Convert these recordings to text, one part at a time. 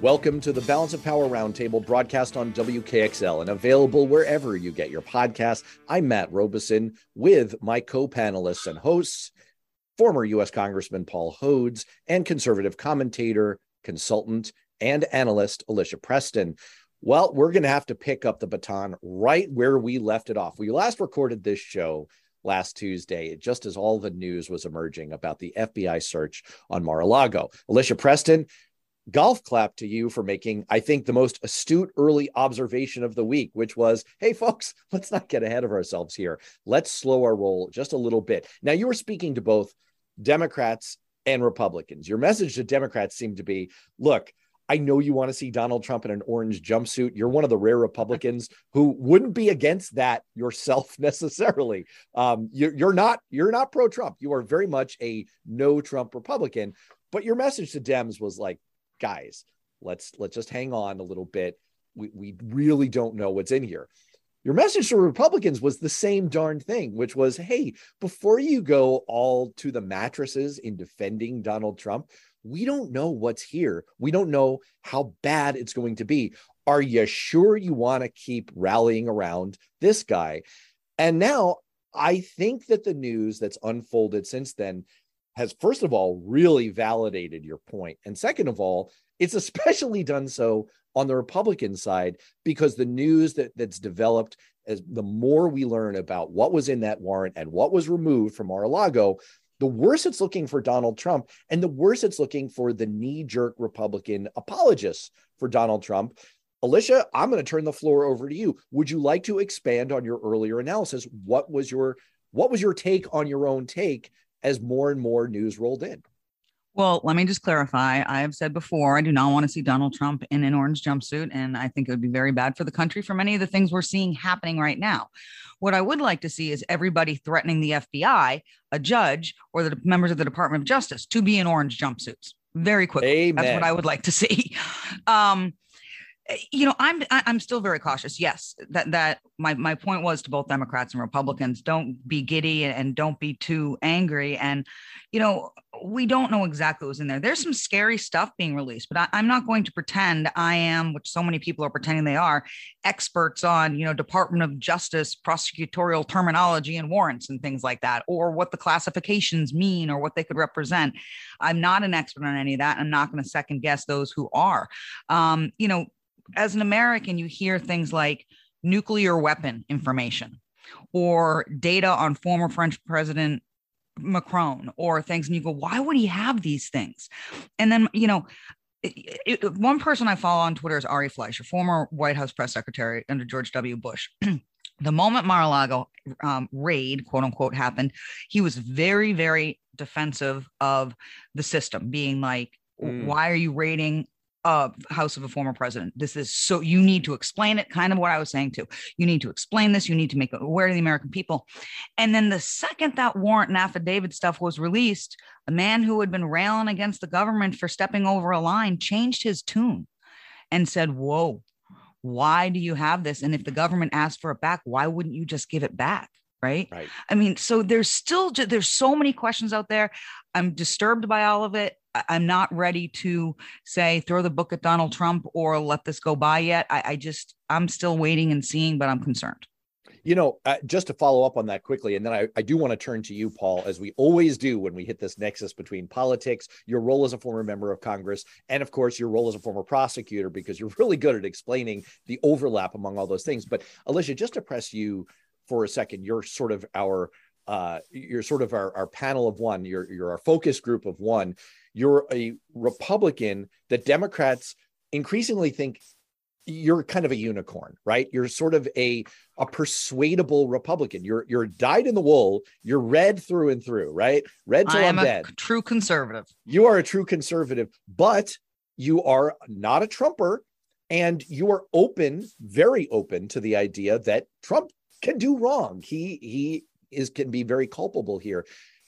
Welcome to the Balance of Power Roundtable broadcast on WKXL and available wherever you get your podcasts. I'm Matt Robison with my co panelists and hosts, former U.S. Congressman Paul Hodes and conservative commentator, consultant, and analyst Alicia Preston. Well, we're going to have to pick up the baton right where we left it off. We last recorded this show last Tuesday, just as all the news was emerging about the FBI search on Mar a Lago. Alicia Preston, golf clap to you for making, I think, the most astute early observation of the week, which was, hey, folks, let's not get ahead of ourselves here. Let's slow our roll just a little bit. Now, you were speaking to both Democrats and Republicans. Your message to Democrats seemed to be look, I know you want to see Donald Trump in an orange jumpsuit. You're one of the rare Republicans who wouldn't be against that yourself necessarily. Um, you're, you're not you're not pro Trump. You are very much a no Trump Republican. But your message to Dems was like, guys, let's let's just hang on a little bit. We we really don't know what's in here. Your message to Republicans was the same darn thing, which was, hey, before you go all to the mattresses in defending Donald Trump, we don't know what's here. We don't know how bad it's going to be. Are you sure you want to keep rallying around this guy? And now I think that the news that's unfolded since then has, first of all, really validated your point. And second of all, it's especially done so on the Republican side because the news that, that's developed as the more we learn about what was in that warrant and what was removed from Mar-a-Lago, the worse it's looking for Donald Trump and the worse it's looking for the knee-jerk Republican apologists for Donald Trump. Alicia, I'm going to turn the floor over to you. Would you like to expand on your earlier analysis? What was your what was your take on your own take as more and more news rolled in? Well, let me just clarify. I have said before, I do not want to see Donald Trump in an orange jumpsuit. And I think it would be very bad for the country for many of the things we're seeing happening right now. What I would like to see is everybody threatening the FBI, a judge, or the members of the Department of Justice to be in orange jumpsuits very quickly. Amen. That's what I would like to see. Um, you know i'm i'm still very cautious. Yes that that my my point was to both democrats and republicans don't be giddy and don't be too angry. And you know we don't know exactly what's in there. There's some scary stuff being released but I, am not going to pretend i am which so many people are pretending they are experts on you know department of justice prosecutorial terminology and warrants and things like that or what the classifications mean or what they could represent. I'm not an expert on any of that. I'm not going to second guess those who are. Um, you know as an American, you hear things like nuclear weapon information or data on former French President Macron or things, and you go, why would he have these things? And then, you know, it, it, one person I follow on Twitter is Ari Fleischer, former White House press secretary under George W. Bush. the moment Mar-a-Lago um, raid, quote unquote, happened, he was very, very defensive of the system, being like, mm. why are you raiding uh, house of a former president. This is so you need to explain it, kind of what I was saying too. You need to explain this. You need to make it aware to the American people. And then the second that warrant and affidavit stuff was released, a man who had been railing against the government for stepping over a line changed his tune and said, Whoa, why do you have this? And if the government asked for it back, why wouldn't you just give it back? Right? right. I mean, so there's still there's so many questions out there. I'm disturbed by all of it. I'm not ready to say throw the book at Donald Trump or let this go by yet. I, I just I'm still waiting and seeing, but I'm concerned. You know, uh, just to follow up on that quickly, and then I, I do want to turn to you, Paul, as we always do when we hit this nexus between politics, your role as a former member of Congress, and of course, your role as a former prosecutor, because you're really good at explaining the overlap among all those things. But Alicia, just to press you for a second, you're sort of our uh, you're sort of our, our panel of one, you're, you're our focus group of one you're a Republican that Democrats increasingly think you're kind of a unicorn, right? You're sort of a a persuadable Republican. You're you're dyed in the wool. You're red through and through, right? Red till I am I'm dead. True conservative. You are a true conservative, but you are not a Trumper, and you are open, very open to the idea that Trump can do wrong. He he is can be very culpable here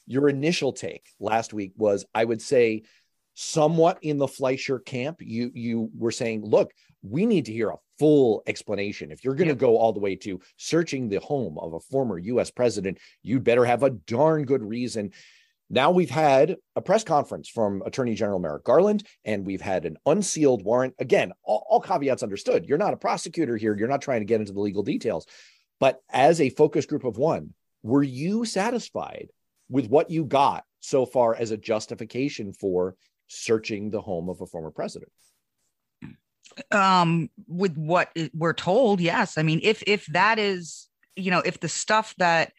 your initial take last week was, I would say, somewhat in the Fleischer camp. You you were saying, look, we need to hear a full explanation. If you're going to yep. go all the way to searching the home of a former U.S. president, you'd better have a darn good reason. now we've had a press conference from Attorney General Merrick Garland, and we've had an unsealed warrant. Again, all, all, caveats understood. You're not a prosecutor here. You're not trying to get into the legal details. But as a focus group of one, were you satisfied with what you got so far as a justification for searching the home of a former president? Um, with what we're told, yes. I mean, if if that is, you know, if the stuff that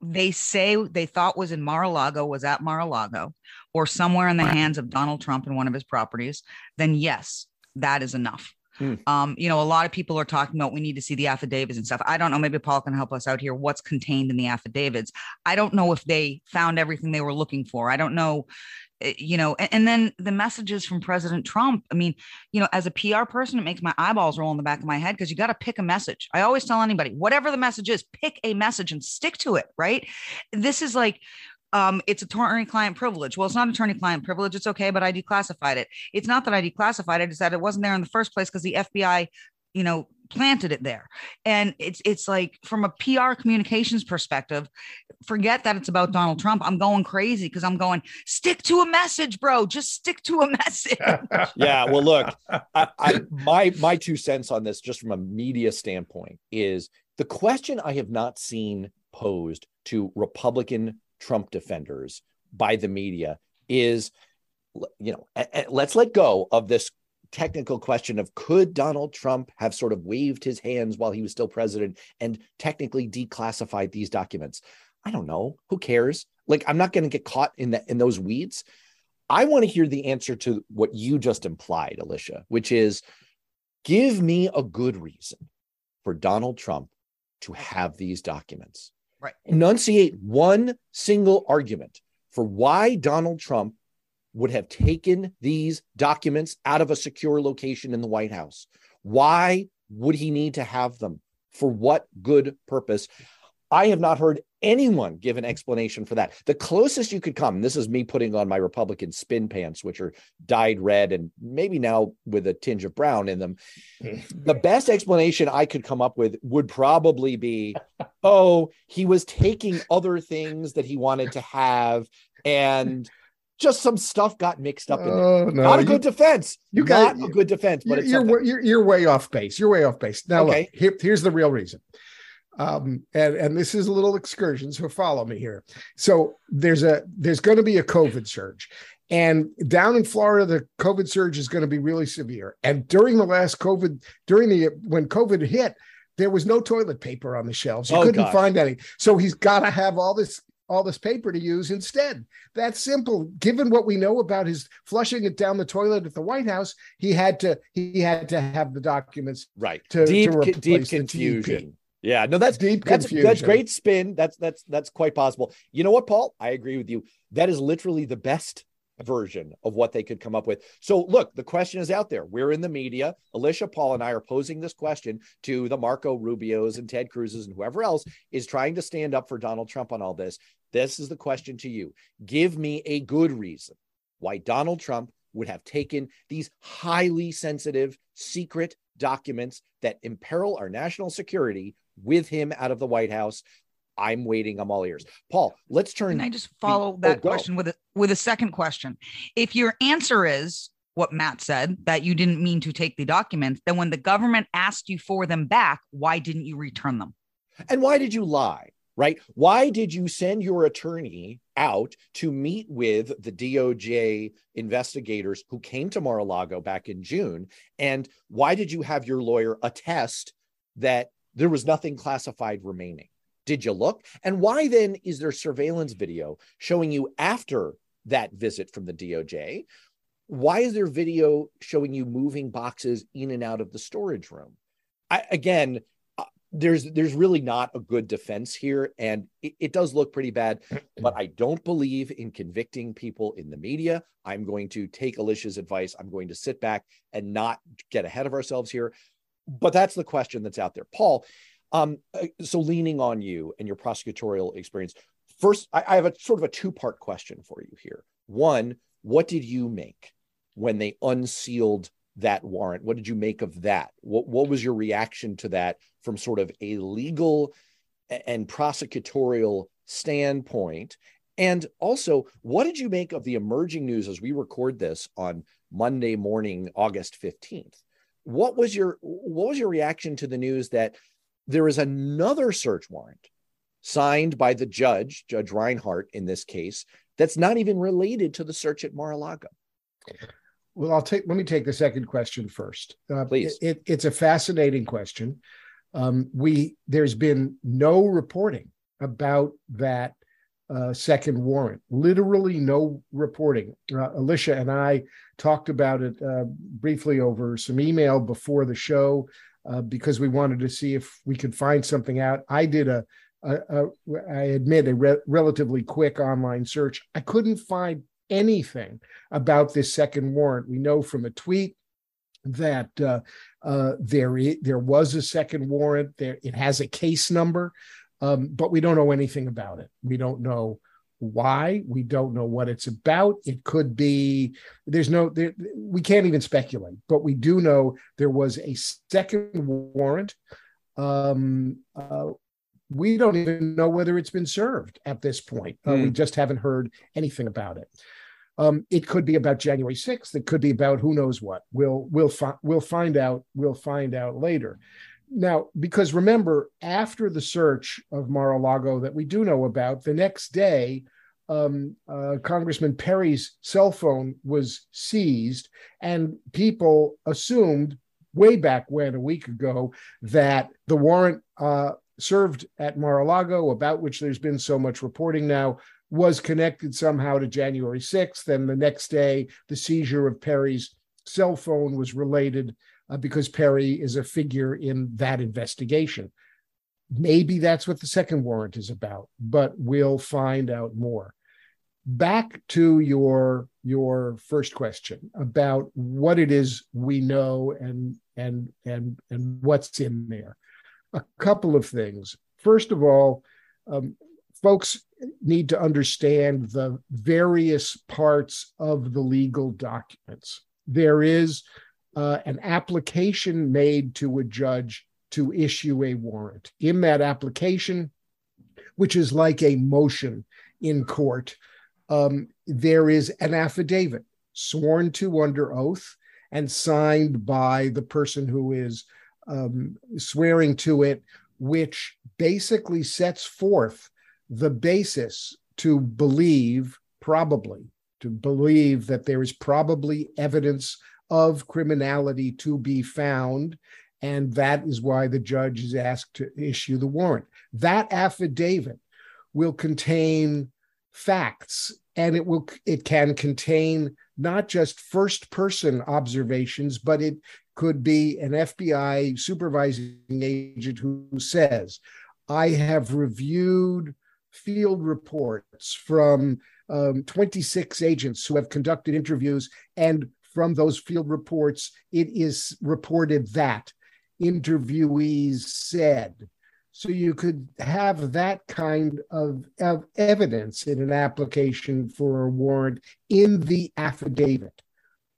they say they thought was in Mar-a-Lago was at Mar-a-Lago or somewhere in the hands of Donald Trump in one of his properties, then yes, that is enough. Hmm. Um, you know, a lot of people are talking about we need to see the affidavits and stuff. I don't know. Maybe Paul can help us out here. What's contained in the affidavits? I don't know if they found everything they were looking for. I don't know, Eh, you know and, and, then the messages from president trump i mean you know as a pr person it makes my eyeballs roll in the back of my head because you got to pick a message i always tell anybody whatever the message is pick a message and stick to it right this is like um, it's attorney client privilege. Well, it's not attorney client privilege. It's okay, but I declassified it. It's not that I declassified it. It's that it wasn't there in the first place because the FBI, you know, planted it there and it's it's like from a pr communications perspective forget that it's about donald trump i'm going crazy because i'm going stick to a message bro just stick to a message yeah well look I, I, my my two cents on this just from a media standpoint is the question i have not seen posed to republican trump defenders by the media is you know let's let go of this technical question of could Donald Trump have sort of waved his hands while he was still president and technically declassified these documents? I don't know. Who cares? Like I'm not going to get caught in that in those weeds. I want to hear the answer to what you just implied, Alicia, which is give me a good reason for Donald Trump to have these documents. Right. Enunciate one single argument for why Donald Trump would have taken these documents out of a secure location in the White House? Why would he need to have them? For what good purpose? I have not heard anyone give an explanation for that. The closest you could come, this is me putting on my Republican spin pants, which are dyed red and maybe now with a tinge of brown in them. the best explanation I could come up with would probably be oh, he was taking other things that he wanted to have and just some stuff got mixed up in there. Oh, no, not a good defense. You got a good defense, but you're, you're, you're, you're way off base. You're way off base. Now, okay. look, here, here's the real reason. Um, and and this is a little excursion, so follow me here. So there's a there's going to be a COVID surge, and down in Florida, the COVID surge is going to be really severe. And during the last COVID, during the when COVID hit, there was no toilet paper on the shelves. You oh, couldn't gosh. find any. So he's got to have all this all this paper to use instead. That's simple. Given what we know about his flushing it down the toilet at the White House, he had to he had to have the documents right. To, deep to deep confusion. Yeah, no, that's deep. That's confusion. that's great spin. That's that's that's quite possible. You know what, Paul? I agree with you. That is literally the best version of what they could come up with. So, look, the question is out there. We're in the media. Alicia, Paul, and I are posing this question to the Marco Rubios and Ted Cruz's and whoever else is trying to stand up for Donald Trump on all this. This is the question to you. Give me a good reason why Donald Trump would have taken these highly sensitive, secret documents that imperil our national security with him out of the White House. I'm waiting. I'm all ears. Paul, let's turn. Can I just follow the, that oh, question with a with a second question? If your answer is what Matt said that you didn't mean to take the documents, then when the government asked you for them back, why didn't you return them? And why did you lie? Right? Why did you send your attorney out to meet with the DOJ investigators who came to Mar-a-Lago back in June? And why did you have your lawyer attest that there was nothing classified remaining? Did you look? And why then is there surveillance video showing you after that visit from the DOJ? Why is there video showing you moving boxes in and out of the storage room? I, again, uh, there's there's really not a good defense here, and it, it does look pretty bad. but I don't believe in convicting people in the media. I'm going to take Alicia's advice. I'm going to sit back and not get ahead of ourselves here. But that's the question that's out there, Paul. Um, uh, so leaning on you and your prosecutorial experience, first, I, I have a sort of a two part question for you here. One, what did you make when they unsealed that warrant? What did you make of that? What, what was your reaction to that from sort of a legal and prosecutorial standpoint? And also, what did you make of the emerging news as we record this on Monday morning, August 15th? What was your what was your reaction to the news that there is another search warrant signed by the judge, Judge Reinhart in this case, that's not even related to the search at Mar-a-Lago? Well, I'll take. Let me take the second question first. Uh, Please. It, it, it's a fascinating question. Um, we there's been no reporting about that uh, second warrant. Literally no reporting. Uh, Alicia and I talked about it uh, briefly over some email before the show uh, because we wanted to see if we could find something out. I did a, a, a I admit, a re- relatively quick online search. I couldn't find anything about this second warrant. We know from a tweet that uh, uh, there there was a second warrant. There it has a case number, um, but we don't know anything about it. We don't know why. We don't know what it's about. It could be there's no there, we can't even speculate. But we do know there was a second warrant. Um, uh, we don't even know whether it's been served at this point. Uh, mm. We hmm. just haven't heard anything about it. Um, it could be about January 6th. It could be about who knows what. We'll we'll fi- we'll find out. We'll find out later. Now, because remember, after the search of Mar-a-Lago that we do know about, the next day, um, uh, Congressman Perry's cell phone was seized, and people assumed way back when, a week ago, that the warrant uh, served at Mar-a-Lago, about which there's been so much reporting now, was connected somehow to January 6th. And the next day, the seizure of Perry's cell phone was related uh, because Perry is a figure in that investigation. Maybe that's what the second warrant is about, but we'll find out more. Back to your your first question about what it is we know and and and and what's in there. A couple of things. First of all, um, folks need to understand the various parts of the legal documents. There is uh, an application made to a judge to issue a warrant. In that application, which is like a motion in court, um, there is an affidavit sworn to under oath and signed by the person who is um, swearing to it, which basically sets forth the basis to believe, probably, to believe that there is probably evidence of criminality to be found. And that is why the judge is asked to issue the warrant. That affidavit will contain facts and it will it can contain not just first person observations but it could be an FBI supervising agent who says I have reviewed field reports from um, 26 agents who have conducted interviews. And from those field reports, it is reported that interviewees said. So you could have that kind of, of evidence in an application for a warrant in the affidavit.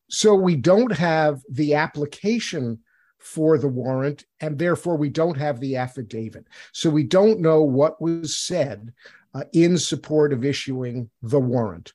So we don't have the application for the warrant, and therefore we don't have the affidavit. So we don't know what was said uh, in support of issuing the warrant.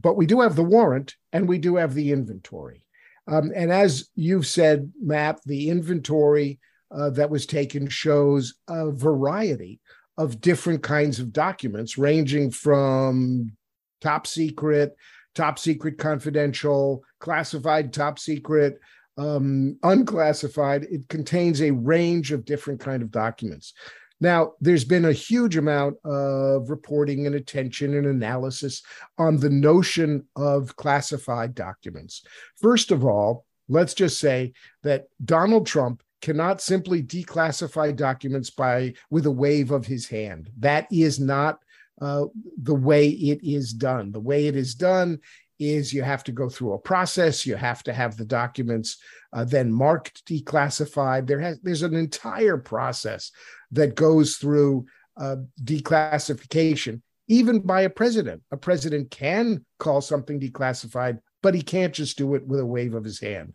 But we do have the warrant and we do have the inventory. Um, and as you've said, Matt, the inventory uh, that was taken shows a variety of different kinds of documents, ranging from top secret, top secret confidential, classified top secret, um, unclassified. It contains a range of different kind of documents. Now, there's been a huge amount of reporting and attention and analysis on the notion of classified documents. First of all, let's just say that Donald Trump cannot simply declassify documents by with a wave of his hand. That is not uh, the way it is done. The way it is done is you have to go through a process. You have to have the documents uh, then marked declassified. There has there's an entire process that goes through uh, declassification, even by a president. A president can call something declassified, but he can't just do it with a wave of his hand.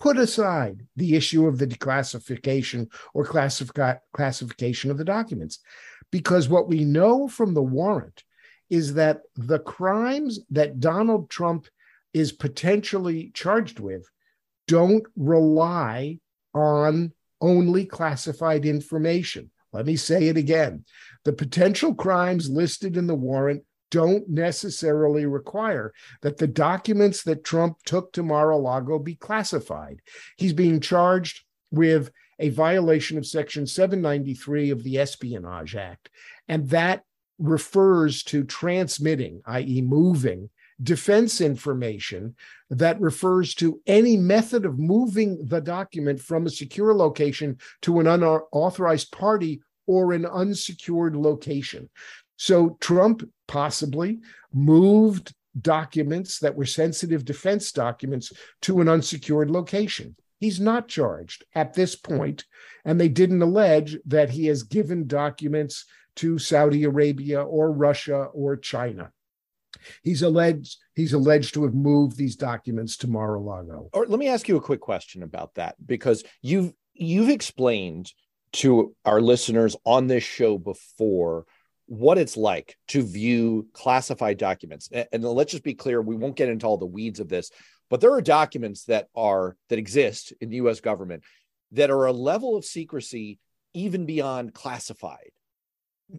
Put aside the issue of the declassification or classification of the documents, because what we know from the warrant is that the crimes that Donald Trump is potentially charged with don't rely on only classified information. Let me say it again. The potential crimes listed in the warrant don't necessarily require that the documents that Trump took to Mar a Lago be classified. He's being charged with a violation of Section 793 of the Espionage Act. And that refers to transmitting, i.e., moving defense information that refers to any method of moving the document from a secure location to an unauthorized party or an unsecured location. So Trump possibly moved documents that were sensitive defense documents to an unsecured location. He's not charged at this point, and they didn't allege that he has given documents to Saudi Arabia or Russia or China. He's alleged he's alleged to have moved these documents to Mar-a-Lago. Or let me ask you a quick question about that because you've you've explained to our listeners on this show before what it's like to view classified documents. And let's just be clear, we won't get into all the weeds of this, but there are documents that are that exist in the US government that are a level of secrecy even beyond classified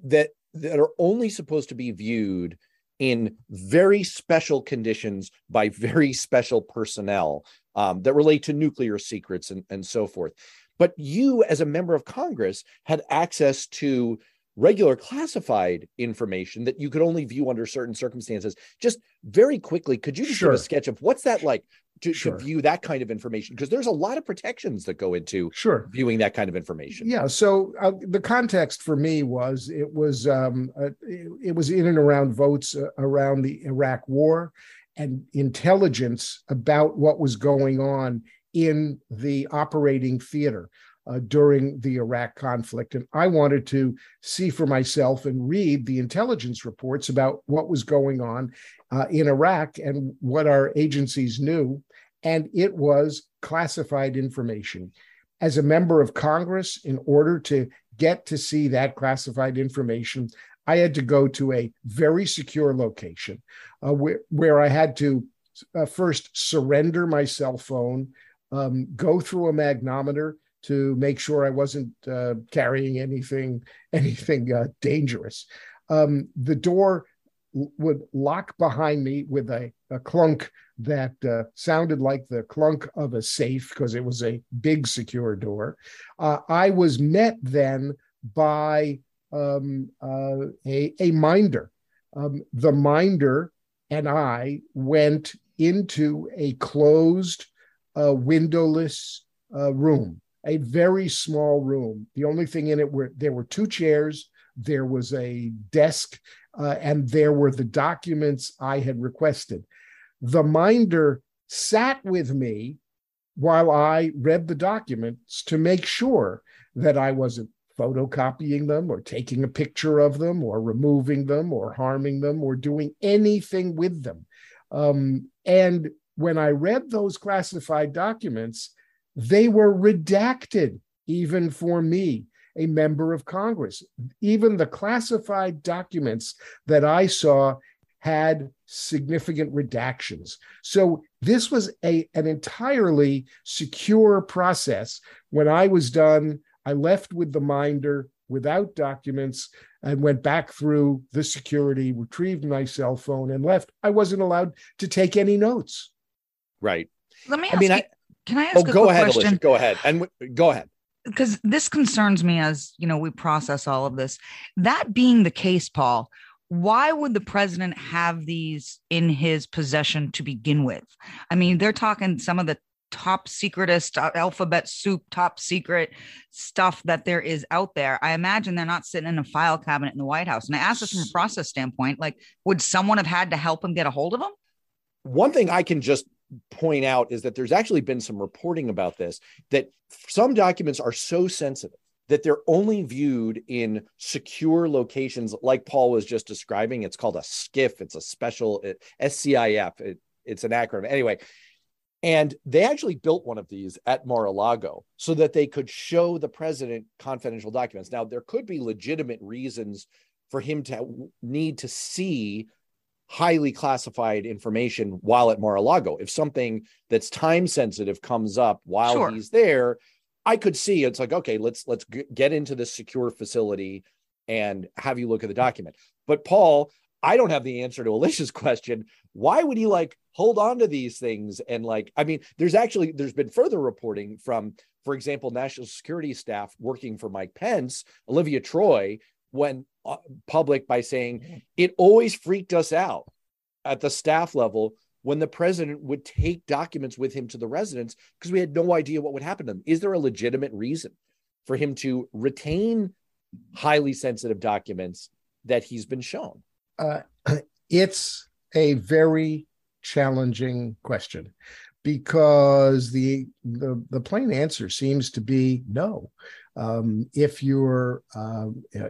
that that are only supposed to be viewed in very special conditions by very special personnel um, that relate to nuclear secrets and, and so forth. But you, as a member of Congress, had access to regular classified information that you could only view under certain circumstances. Just very quickly, could you just sure. give a sketch of what's that like to, sure. to view that kind of information? Because there's a lot of protections that go into sure viewing that kind of information. Yeah. So uh, the context for me was it was um, uh, it, it, was in and around votes uh, around the Iraq War and intelligence about what was going on in the operating theater uh, during the Iraq conflict. And I wanted to see for myself and read the intelligence reports about what was going on uh, in Iraq and what our agencies knew. And it was classified information. As a member of Congress, in order to get to see that classified information, I had to go to a very secure location uh, where, where I had to uh, first surrender my cell phone, um, go through a magnometer, to make sure I wasn't uh, carrying anything anything uh, dangerous. Um, the door would lock behind me with a, a clunk that uh, sounded like the clunk of a safe because it was a big secure door. Uh, I was met then by um, uh, a, a minder. Um, the minder and I went into a closed, uh, windowless room a very small room. The only thing in it were there were two chairs, there was a desk, uh, and there were the documents I had requested. The minder sat with me while I read the documents to make sure that I wasn't photocopying them or taking a picture of them or removing them or harming them or doing anything with them. Um, and when I read those classified documents, they were redacted, even for me, a member of Congress. Even the classified documents that I saw had significant redactions. So this was a, an entirely secure process. When I was done, I left with the minder without documents and went back through the security, retrieved my cell phone, and left. I wasn't allowed to take any notes. Right. Let me I mean, you, I, can I ask oh, go ahead, question? Alicia, go ahead. And w- go ahead. Because this concerns me as you know, we process all of this. That being the case, Paul, why would the president have these in his possession to begin with? I mean, they're talking some of the top secretest uh, alphabet soup, top secret stuff that there is out there. I imagine they're not sitting in a file cabinet in the White House. And I ask this from a process standpoint, like, would someone have had to help him get a hold of them? One thing I can just point out is that there's actually been some reporting about this that some documents are so sensitive that they're only viewed in secure locations. Like paul was just describing it's called a SCIF it's a special uh, it, scif it, it's an acronym. Anyway and they actually built one of these at mar-a-lago so that they could show the president confidential documents. Now there could be legitimate reasons for him to need to see highly classified information while at Mar-a-Lago. If something that's time sensitive comes up while sure. he's there, I could see it's like, okay, let's let's g- get into this secure facility and have you look at the document. But Paul, I don't have the answer to Alicia's question. Why would he like hold on to these things? And like, I mean, there's actually there's been further reporting from, for example, national security staff working for Mike Pence, Olivia Troye uh, public by saying it always freaked us out at the staff level when the president would take documents with him to the residence because we had no idea what would happen to them. Is there a legitimate reason for him to retain highly sensitive documents that he's been shown? Uh, it's a very challenging question because the, the the plain answer seems to be no. Um, if you're uh,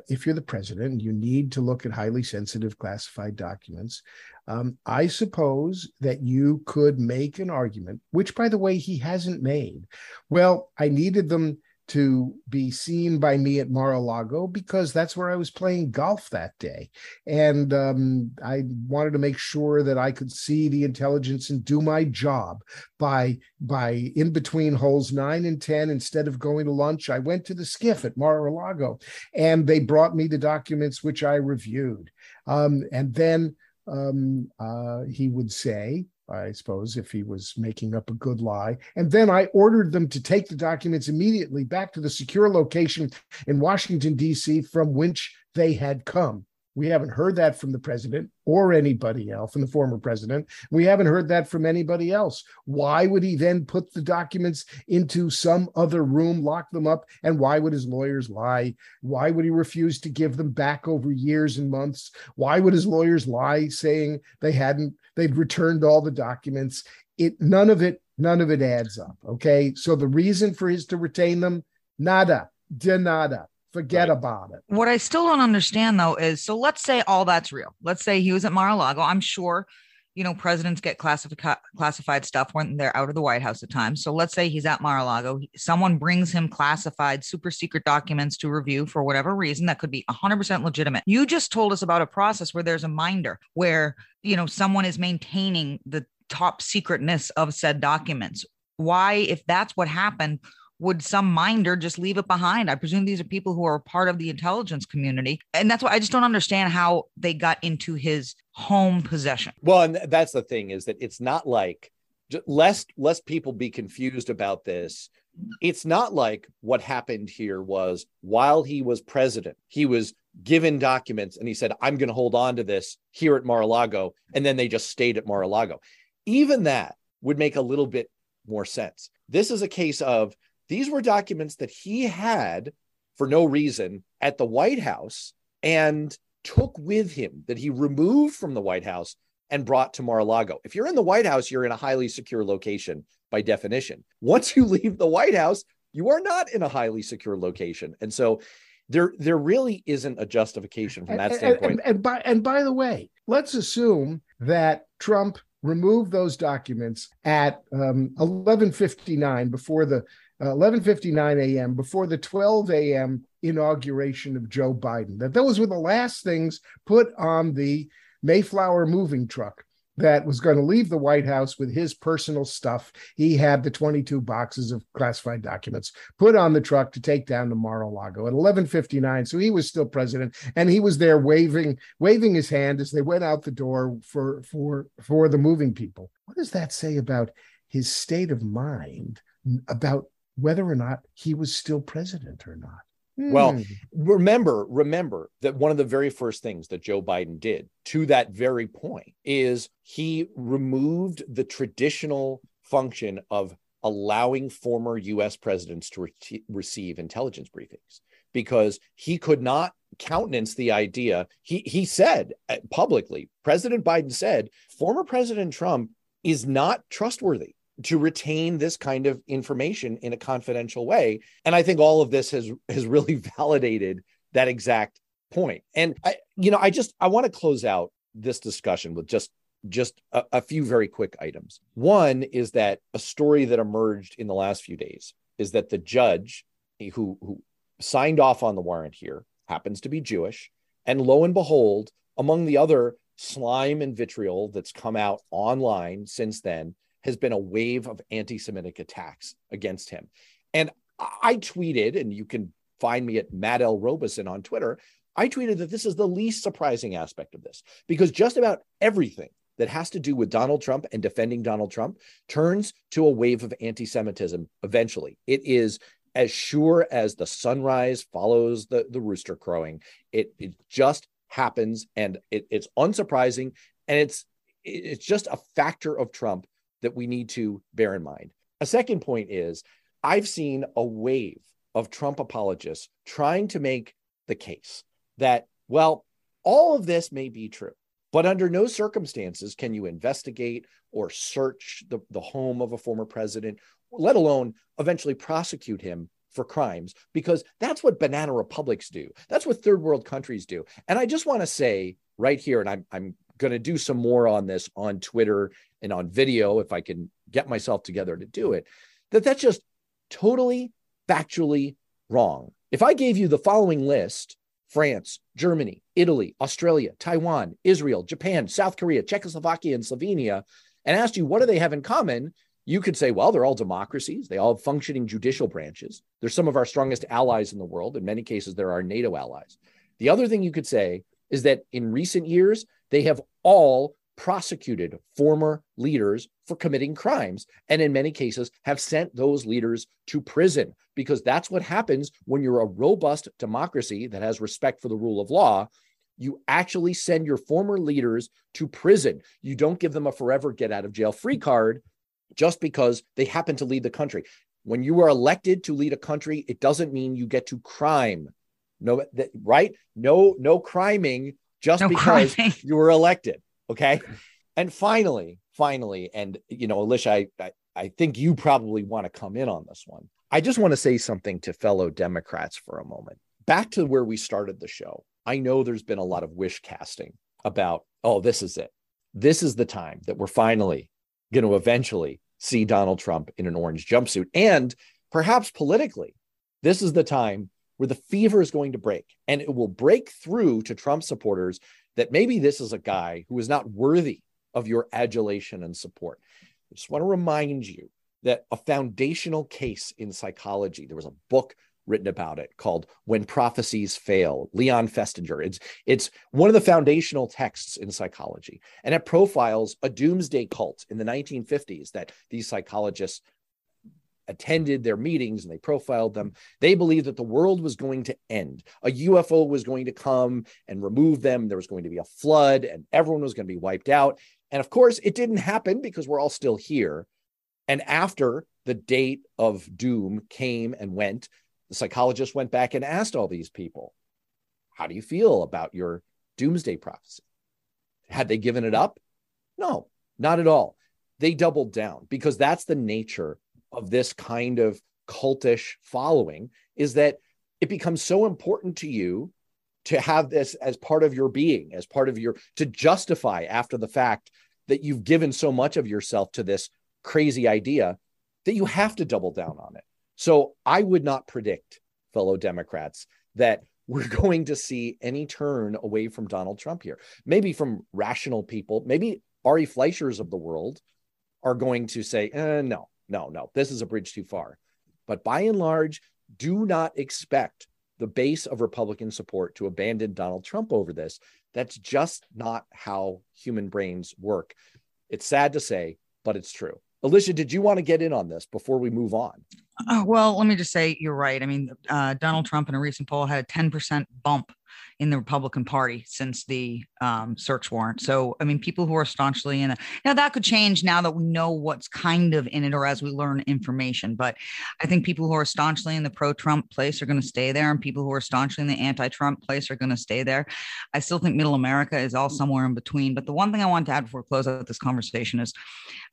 if you're the president, you need to look at highly sensitive classified documents. Um, I suppose that you could make an argument, which, by the way, he hasn't made. Well, I needed them to be seen by me at Mar-a-Lago because that's where I was playing golf that day. And um, I wanted to make sure that I could see the intelligence and do my job by by in between holes nine and 10, instead of going to lunch, I went to the SCIF at Mar-a-Lago and they brought me the documents which I reviewed. Um, and then um, uh, he would say, I suppose, if he was making up a good lie. And then I ordered them to take the documents immediately back to the secure location in Washington, D.C., from which they had come. We haven't heard that from the president or anybody else, from the former president. We haven't heard that from anybody else. Why would he then put the documents into some other room, lock them up? And why would his lawyers lie? Why would he refuse to give them back over years and months? Why would his lawyers lie, saying they hadn't, they'd returned all the documents? It none of it, none of it adds up. Okay. So the reason for his to retain them, nada, de nada. Forget right. about it. What I still don't understand though is so let's say all that's real. Let's say he was at Mar-a-Lago. I'm sure, you know, presidents get classified classified stuff when they're out of the White House at times. So let's say he's at Mar-a-Lago. Someone brings him classified super secret documents to review for whatever reason that could be 100% legitimate. You just told us about a process where there's a minder where, you know, someone is maintaining the top secretness of said documents. Why if that's what happened, would some minder just leave it behind? I presume these are people who are part of the intelligence community. And that's why I just don't understand how they got into his home possession. Well, and that's the thing is that it's not like lest lest people be confused about this. It's not like what happened here was while he was president, he was given documents and he said, I'm going to hold on to this here at Mar-a-Lago. And then they just stayed at Mar-a-Lago. Even that would make a little bit more sense. This is a case of these were documents that he had for no reason at the White House and took with him that he removed from the White House and brought to Mar-a-Lago. If you're in the White House, you're in a highly secure location by definition. Once you leave the White House, you are not in a highly secure location. And so there there really isn't a justification from that and, standpoint. And, and, and, by and by the way, let's assume that Trump removed those documents at um, 11:59 before the 11:59 uh, a.m. before the 12 a.m. inauguration of Joe Biden. That those were the last things put on the Mayflower moving truck that was going to leave the White House with his personal stuff. He had the 22 boxes of classified documents put on the truck to take down to Mar-a-Lago at 11:59. So he was still president, and he was there waving waving his hand as they went out the door for for for the moving people. What does that say about his state of mind about whether or not he was still president or not. Well, hmm. remember, remember that one of the very first things that Joe Biden did to that very point is he removed the traditional function of allowing former US presidents to re- receive intelligence briefings because he could not countenance the idea. He he said uh, publicly, President Biden said, former President Trump is not trustworthy to retain this kind of information in a confidential way. And I think all of this has has really validated that exact point. And I, you know, I just I want to close out this discussion with just just a, a few very quick items. One is that a story that emerged in the last few days is that the judge who who signed off on the warrant here happens to be Jewish And lo and behold, among the other slime and vitriol that's come out online since then has been a wave of anti Semitic attacks against him. And I tweeted, and you can find me at Matt L. Robison on Twitter. I tweeted that this is the least surprising aspect of this because just about everything that has to do with Donald Trump and defending Donald Trump turns to a wave of anti Semitism eventually. It is as sure as the sunrise follows the, the rooster crowing. It, it just happens and it, it's unsurprising. And it's, it's just a factor of Trump that we need to bear in mind. A second point is I've seen a wave of Trump apologists trying to make the case that, well, all of this may be true, but under no circumstances can you investigate or search the, the home of a former president, let alone eventually prosecute him for crimes, because that's what banana republics do. That's what third world countries do. And I just want to say right here, and I'm, I'm going to do some more on this on Twitter and on video if I can get myself together to do it, that that's just totally factually wrong. If I gave you the following list France, Germany, Italy, Australia, Taiwan, Israel, Japan, South Korea, Czechoslovakia, and Slovenia, and asked you what do they have in common, you could say, well, they're all democracies. They all have functioning judicial branches. They're some of our strongest allies in the world. In many cases, they're our NATO allies. The other thing you could say is that in recent years, they have all prosecuted former leaders for committing crimes and in many cases have sent those leaders to prison because that's what happens when you're a robust democracy that has respect for the rule of law. You actually send your former leaders to prison. You don't give them a forever get out of jail free card just because they happen to lead the country. When you are elected to lead a country it doesn't mean you get to crime. No right? No no criming just no because criming. you were elected Okay. And finally, finally, and you know, Alicia, I, I, I think you probably want to come in on this one. I just want to say something to fellow Democrats for a moment. Back to where we started the show. I know there's been a lot of wish casting about, oh, this is it. This is the time that we're finally going to eventually see Donald Trump in an orange jumpsuit. And perhaps politically, this is the time where the fever is going to break and it will break through to Trump supporters that maybe this is a guy who is not worthy of your adulation and support. I just want to remind you that a foundational case in psychology, there was a book written about it called When Prophecies Fail, Leon Festinger. It's, it's one of the foundational texts in psychology, and it profiles a doomsday cult in the 1950s that these psychologists attended their meetings and they profiled them. Mm-hmm. They believed that the world was going to end. A UFO was going to come and remove them. There was going to be a flood and everyone was going to be wiped out. And of course, it didn't happen because we're all still here. And after the date of doom came and went, the psychologist went back and asked all these people, How do you feel about your doomsday prophecy? Had they given it up? No, not at all. They doubled down because that's the nature of this kind of cultish following is that it becomes so important to you to have this as part of your being, as part of your to justify after the fact that you've given so much of yourself to this crazy idea that you have to double down on it. So I would not predict, fellow Democrats, that we're going to see any turn away from Donald Trump here. Maybe from rational people, maybe Ari Fleischers of the world are going to say, eh, no, no, no, this is a bridge too far. But by and large, do not expect the base of Republican support to abandon Donald Trump over this. That's just not how human brains work. It's sad to say, but it's true. Alicia, did you want to get in on this before we move on? Uh, well, let me just say you're right. I mean, uh, Donald Trump in a recent poll had a 10% bump in the Republican Party since the um, search warrant. So, I mean, people who are staunchly in it. Now, that could change now that we know what's kind of in it or as we learn information. But I think people who are staunchly in the pro Trump place are going to stay there, and people who are staunchly in the anti Trump place are going to stay there. I still think middle America is all somewhere in between. But the one thing I want to add before we close out this conversation is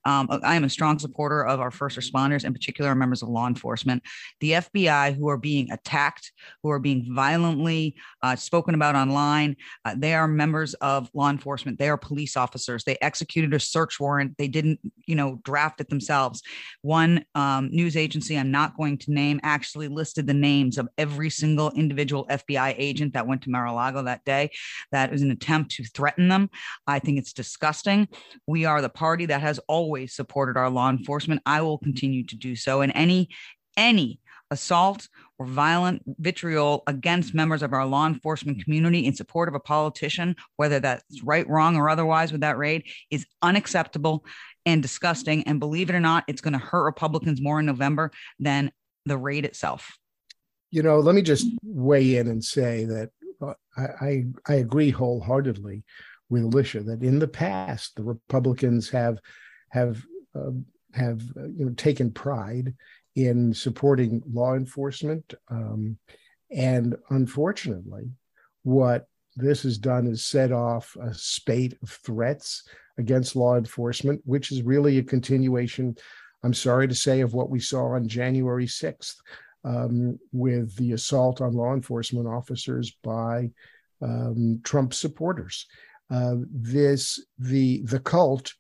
um, I am a strong supporter of our first responders, in particular, our members of law enforcement. The FBI who are being attacked, who are being violently uh, spoken spoken about online. Uh, they are members of law enforcement. They are police officers. They executed a search warrant. They didn't, you know, draft it themselves. One um, news agency I'm not going to name actually listed the names of every single individual FBI agent that went to Mar-a-Lago that day. That was an attempt to threaten them. I think it's disgusting. We are the party that has always supported our law enforcement. I will continue to do so. And any any assault or violent vitriol against members of our law enforcement community in support of a politician, whether that's right, wrong, or otherwise with that raid, is unacceptable and disgusting. And believe it or not, it's going to hurt Republicans more in November than the raid itself. You know, let me just weigh in and say that uh, I, I, I agree wholeheartedly with Alicia that in the past the Republicans have have uh, have uh, you know taken pride in supporting law enforcement. Um, and unfortunately, what this has done is set off a spate of threats against law enforcement, which is really a continuation, I'm sorry to say, of what we saw on January 6th um, with the assault on law enforcement officers by um, Trump supporters. Uh, this the the cult,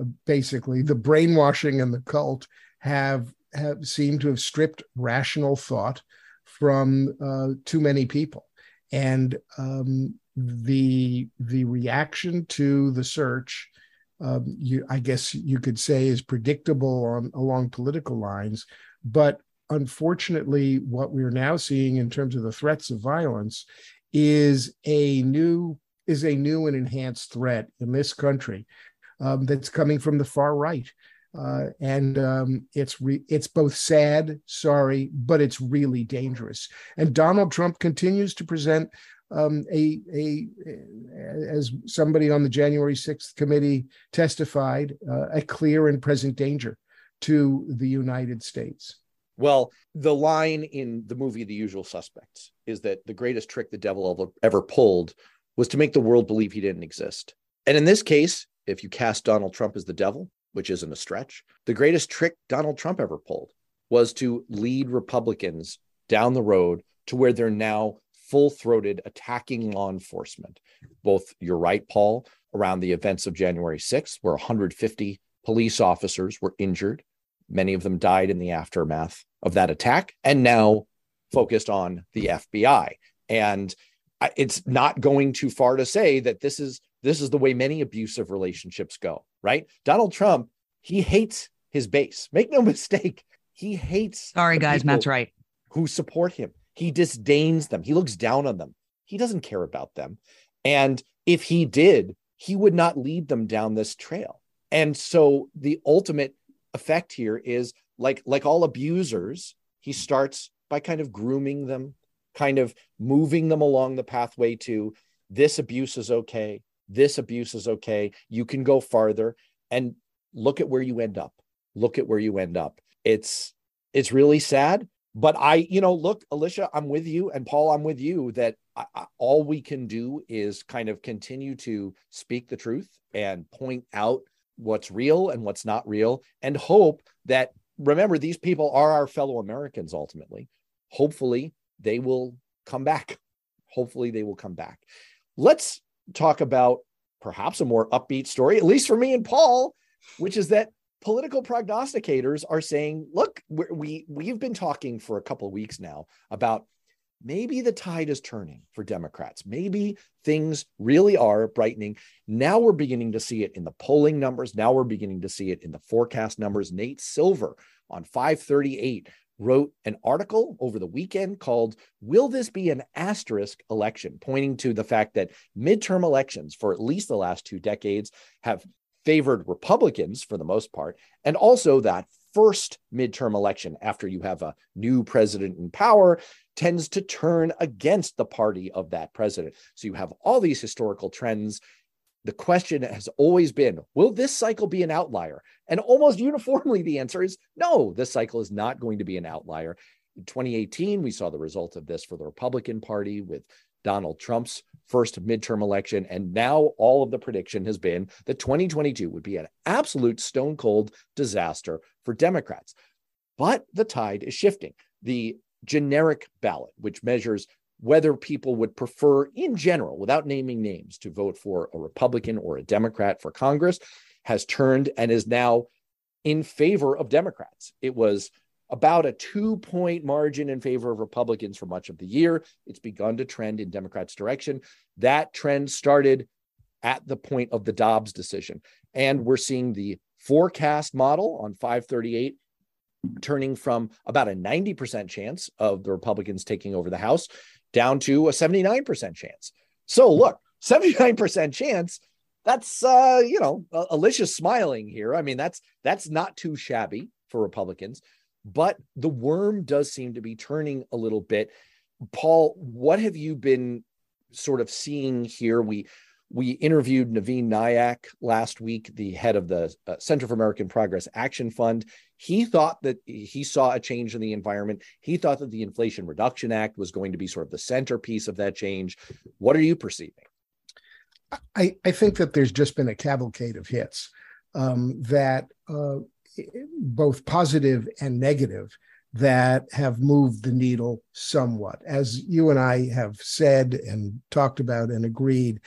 uh, basically the brainwashing and the cult have have seemed to have stripped rational thought from uh, too many people, and um, the the reaction to the search, um, you, I guess you could say, is predictable on along political lines, but unfortunately, what we're now seeing in terms of the threats of violence is a new is a new and enhanced threat in this country um, that's coming from the far right. Uh, and um, it's re- it's both sad, sorry, but it's really dangerous. And Donald Trump continues to present um, a a as somebody on the January sixth committee testified, uh, a clear and present danger to the United States. Well, the line in the movie The Usual Suspects is that the greatest trick the devil ever, ever pulled was to make the world believe he didn't exist. And in this case, if you cast Donald Trump as the devil, which isn't a stretch. The greatest trick Donald Trump ever pulled was to lead Republicans down the road to where they're now full throated attacking law enforcement. Both, you're right, Paul, around the events of January 6th, where 150 police officers were injured. Many of them died in the aftermath of that attack, and now focused on the FBI. And it's not going too far to say that this is this is the way many abusive relationships go, right? Donald Trump, he hates his base. Make no mistake, he hates. Sorry, guys, Matt's right. Who support him. He disdains them. He looks down on them. He doesn't care about them. And if he did, he would not lead them down this trail. And so the ultimate effect here is like like all abusers, he starts by kind of grooming them, kind of moving them along the pathway to this abuse is okay this abuse is okay. You can go farther and look at where you end up. Look at where you end up. It's it's really sad, but I, you know, look, Alicia, I'm with you, and Paul, I'm with you. That I, I, all we can do is kind of continue to speak the truth and point out what's real and what's not real, and hope that remember these people are our fellow Americans ultimately. Hopefully, they will come back. Hopefully, they will come back. Let's talk about perhaps a more upbeat story, at least for me and Paul, which is that political prognosticators are saying, look, we we've been talking for a couple of weeks now about maybe the tide is turning for Democrats. Maybe things really are brightening. Now we're beginning to see it in the polling numbers. Now we're beginning to see it in the forecast numbers. Nate Silver on 538 wrote an article over the weekend called Will This Be an Asterisk Election? pointing to the fact that midterm elections for at least the last two decades have favored Republicans for the most part, and also that first midterm election after you have a new president in power tends to turn against the party of that president. So you have all these historical trends the question has always been will this cycle be an outlier? And almost uniformly, the answer is no, this cycle is not going to be an outlier. In 2018, we saw the result of this for the Republican Party with Donald Trump's first midterm election. And now all of the prediction has been that 2022 would be an absolute stone cold disaster for Democrats. But the tide is shifting. The generic ballot, which measures whether people would prefer, in general, without naming names, to vote for a Republican or a Democrat for Congress has turned and is now in favor of Democrats. It was about a two point margin in favor of Republicans for much of the year. It's begun to trend in Democrats' direction. That trend started at the point of the Dobbs decision. And we're seeing the forecast model on 538 turning from about a 90% chance of the Republicans taking over the House down to a 79% chance. So look, 79% chance that's uh you know alicia's smiling here i mean that's that's not too shabby for republicans but the worm does seem to be turning a little bit paul what have you been sort of seeing here we we interviewed Navin Nayak last week, the head of the uh, Center for American Progress Action Fund. He thought that he saw a change in the environment. He thought that the Inflation Reduction Act was going to be sort of the centerpiece of that change. What are you perceiving? I, I think that there's just been a cavalcade of hits um, that uh, both positive and negative that have moved the needle somewhat. As you and I have said and talked about and agreed,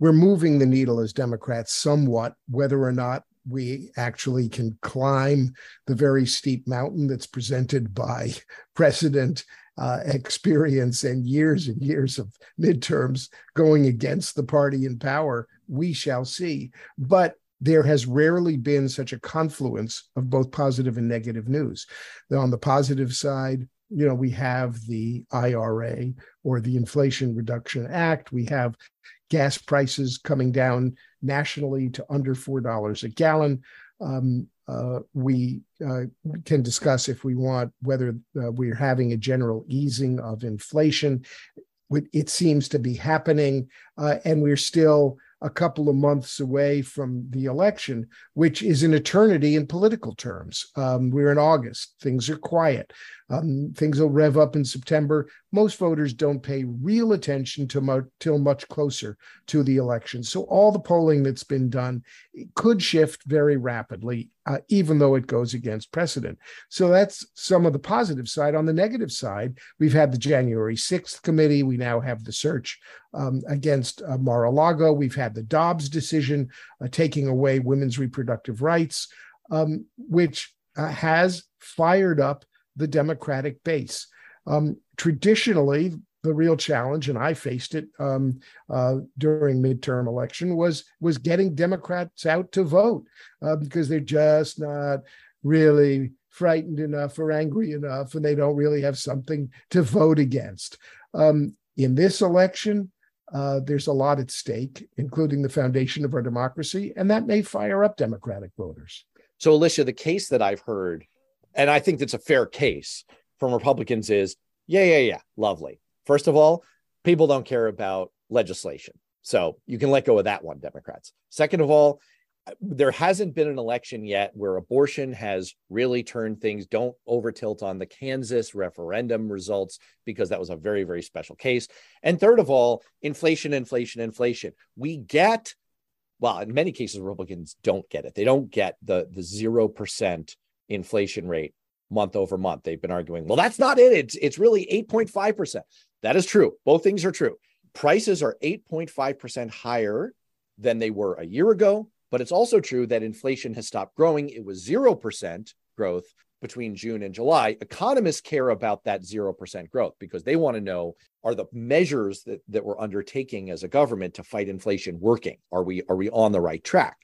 we're moving the needle as Democrats somewhat, whether or not we actually can climb the very steep mountain that's presented by precedent, uh, experience, and years and years of midterms going against the party in power. We shall see. But there has rarely been such a confluence of both positive and negative news. On the positive side, you know, we have the IRA or the Inflation Reduction Act. We have gas prices coming down nationally to under $4 a gallon. Um, uh, we uh, can discuss if we want whether uh, we're having a general easing of inflation. It seems to be happening, uh, and we're still a couple of months away from the election, which is an eternity in political terms. Um, we're in August, things are quiet. Um, things will rev up in September. Most voters don't pay real attention to mo- till much closer to the election. So all the polling that's been done could shift very rapidly, uh, even though it goes against precedent. So that's some of the positive side. On the negative side, we've had the January 6th committee. We now have the search um, against uh, Mar-a-Lago. We've had the Dobbs decision uh, taking away women's reproductive rights, um, which uh, has fired up the Democratic base. Um, traditionally, the real challenge, and I faced it um, uh, during midterm election, was was getting Democrats out to vote uh, because they're just not really frightened enough or angry enough, and they don't really have something to vote against. Um, in this election, uh, there's a lot at stake, including the foundation of our democracy, and that may fire up Democratic voters. So, Alicia, the case that I've heard and I think that's a fair case from Republicans is yeah, yeah, yeah, lovely. First of all, people don't care about legislation. So you can let go of that one, Democrats. Second of all, there hasn't been an election yet where abortion has really turned things. Don't over tilt on the Kansas referendum results because that was a very, very special case. And third of all, inflation, inflation, inflation. We get, well, in many cases, Republicans don't get it. They don't get the the zero percent inflation rate month over month. They've been arguing, well, that's not it. It's it's really 8.5%. That is true. Both things are true. Prices are 8.5% higher than they were a year ago, but it's also true that inflation has stopped growing. It was 0% growth between June and July. Economists care about that 0% growth because they want to know are the measures that, that we're undertaking as a government to fight inflation working? Are we are we on the right track?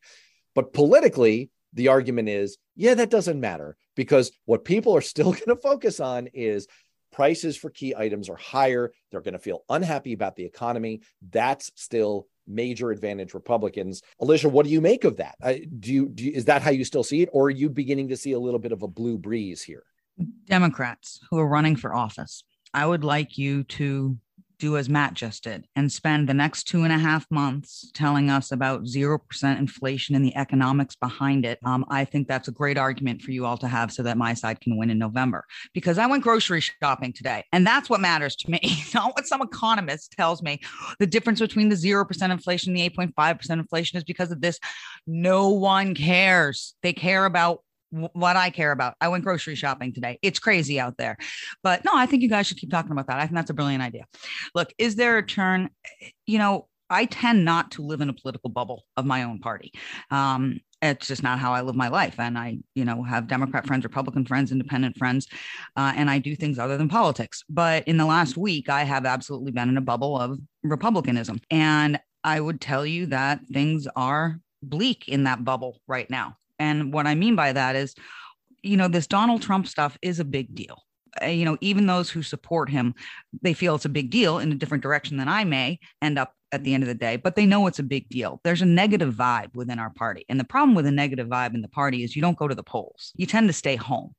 But politically, the argument is, yeah, that doesn't matter because what people are still going to focus on is prices for key items are higher. They're going to feel unhappy about the economy. That's still major advantage Republicans. Alicia, what do you make of that? Do, you, do you, is that how you still see it, or are you beginning to see a little bit of a blue breeze here? Democrats who are running for office, I would like you to do as Matt just did and spend the next two and a half months telling us about 0% inflation and the economics behind it, um, I think that's a great argument for you all to have so that my side can win in November. Because I went grocery shopping today, and that's what matters to me, not what some economist tells me. The difference between the 0% inflation and the 8.5% inflation is because of this. No one cares. They care about what I care about. I went grocery shopping today. It's crazy out there. But no, I think you guys should keep talking about that. I think that's a brilliant idea. Look, is there a turn? You know, I tend not to live in a political bubble of my own party. Um, it's just not how I live my life. And I, you know, have Democrat friends, Republican friends, independent friends, uh, and I do things other than politics. But in the last week, I have absolutely been in a bubble of Republicanism. And I would tell you that things are bleak in that bubble right now. And what I mean by that is, you know, this Donald Trump stuff is a big deal. Uh, you know, even those who support him, they feel it's a big deal in a different direction than I may end up at the end of the day, but they know it's a big deal. There's a negative vibe within our party. And the problem with a negative vibe in the party is you don't go to the polls. You tend to stay home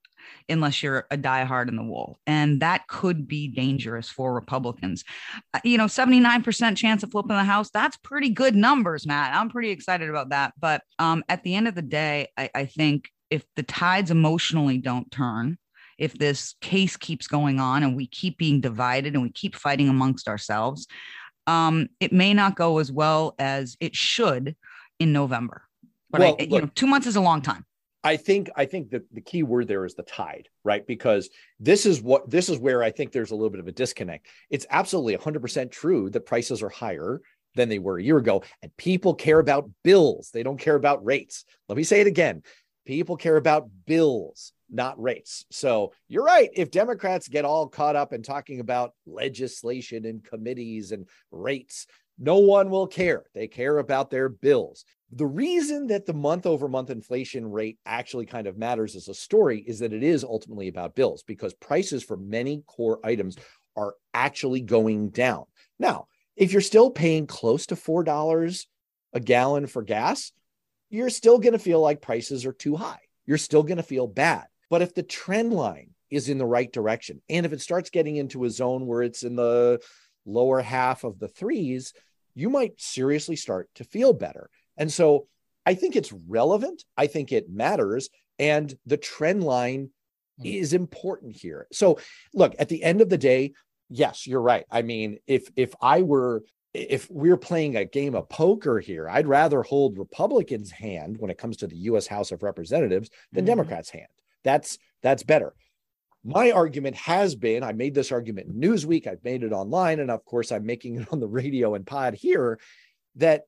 unless you're a diehard in the wool. And that could be dangerous for Republicans. Uh, you know, 79% chance of flipping the House, that's pretty good numbers, Matt. I'm pretty excited about that. But um, at the end of the day, I, I think if the tides emotionally don't turn, if this case keeps going on and we keep being divided and we keep fighting amongst ourselves, um, it may not go as well as it should in November. But well, I, you look, know, two months is a long time. I think I think that the key word there is the tide, right? Because this is what this is where I think there's a little bit of a disconnect. It's absolutely 100% true that prices are higher than they were a year ago, and people care about bills. They don't care about rates. Let me say it again: people care about bills, not rates. So you're right. If Democrats get all caught up in talking about legislation and committees and rates, no one will care. They care about their bills. The reason that the month over month inflation rate actually kind of matters as a story is that it is ultimately about bills because prices for many core items are actually going down. Now, if you're still paying close to $4 a gallon for gas, you're still going to feel like prices are too high. You're still going to feel bad. But if the trend line is in the right direction, and if it starts getting into a zone where it's in the lower half of the threes, you might seriously start to feel better. And so I think it's relevant. I think it matters. And the trend line hmm. is important here. So look, at the end of the day, yes, you're right. I mean, if if I were if we're playing a game of poker here, I'd rather hold Republicans' hand when it comes to the US House of Representatives than mm-hmm. Democrats' hand. That's that's better. My argument has been I made this argument in Newsweek, I've made it online, and of course, I'm making it on the radio and pod here that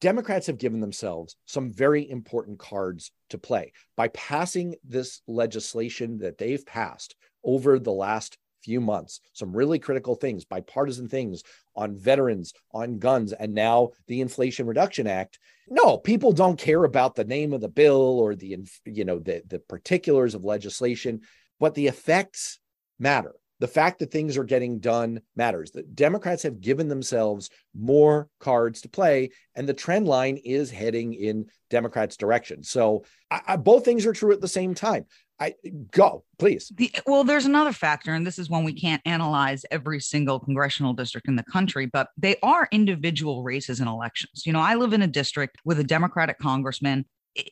Democrats have given themselves some very important cards to play by passing this legislation that they've passed over the last few months, some really critical things, bipartisan things on veterans, on guns, and now the Inflation Reduction Act. No, people don't care about the name of the bill or the you know the the particulars of legislation, but the effects matter. The fact that things are getting done matters. The Democrats have given themselves more cards to play, and the trend line is heading in Democrats' direction. So I, I, both things are true at the same time. I go, please. The, well, there's another factor, and this is one we can't analyze every single congressional district in the country, but they are individual races and elections. You know, I live in a district with a Democratic congressman.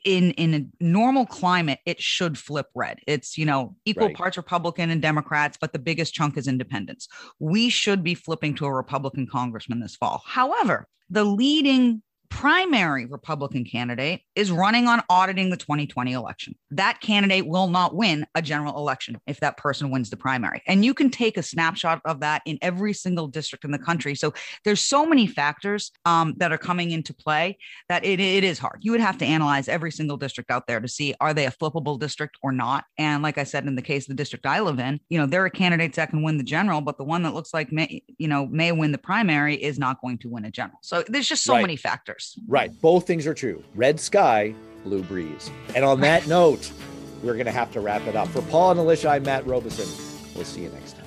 In in a normal climate, it should flip red. It's you know equal right. parts Republican and Democrats, but the biggest chunk is independents. We should be flipping to a Republican congressman this fall. However, the leading primary Republican candidate is running on auditing the 2020 election. That candidate will not win a general election if that person wins the primary. And you can take a snapshot of that in every single district in the country. So there's so many factors um, that are coming into play that it, it is hard. You would have to analyze every single district out there to see are they a flippable district or not. And like I said, in the case of the district I live in, you know, there are candidates that can win the general, but the one that looks like may, you know, may win the primary is not going to win a general. So there's just so right. many factors. Right. Both things are true. Red sky, blue breeze. And on that note, we're going to have to wrap it up. For Paul and Alicia, I'm Matt Robison. We'll see you next time.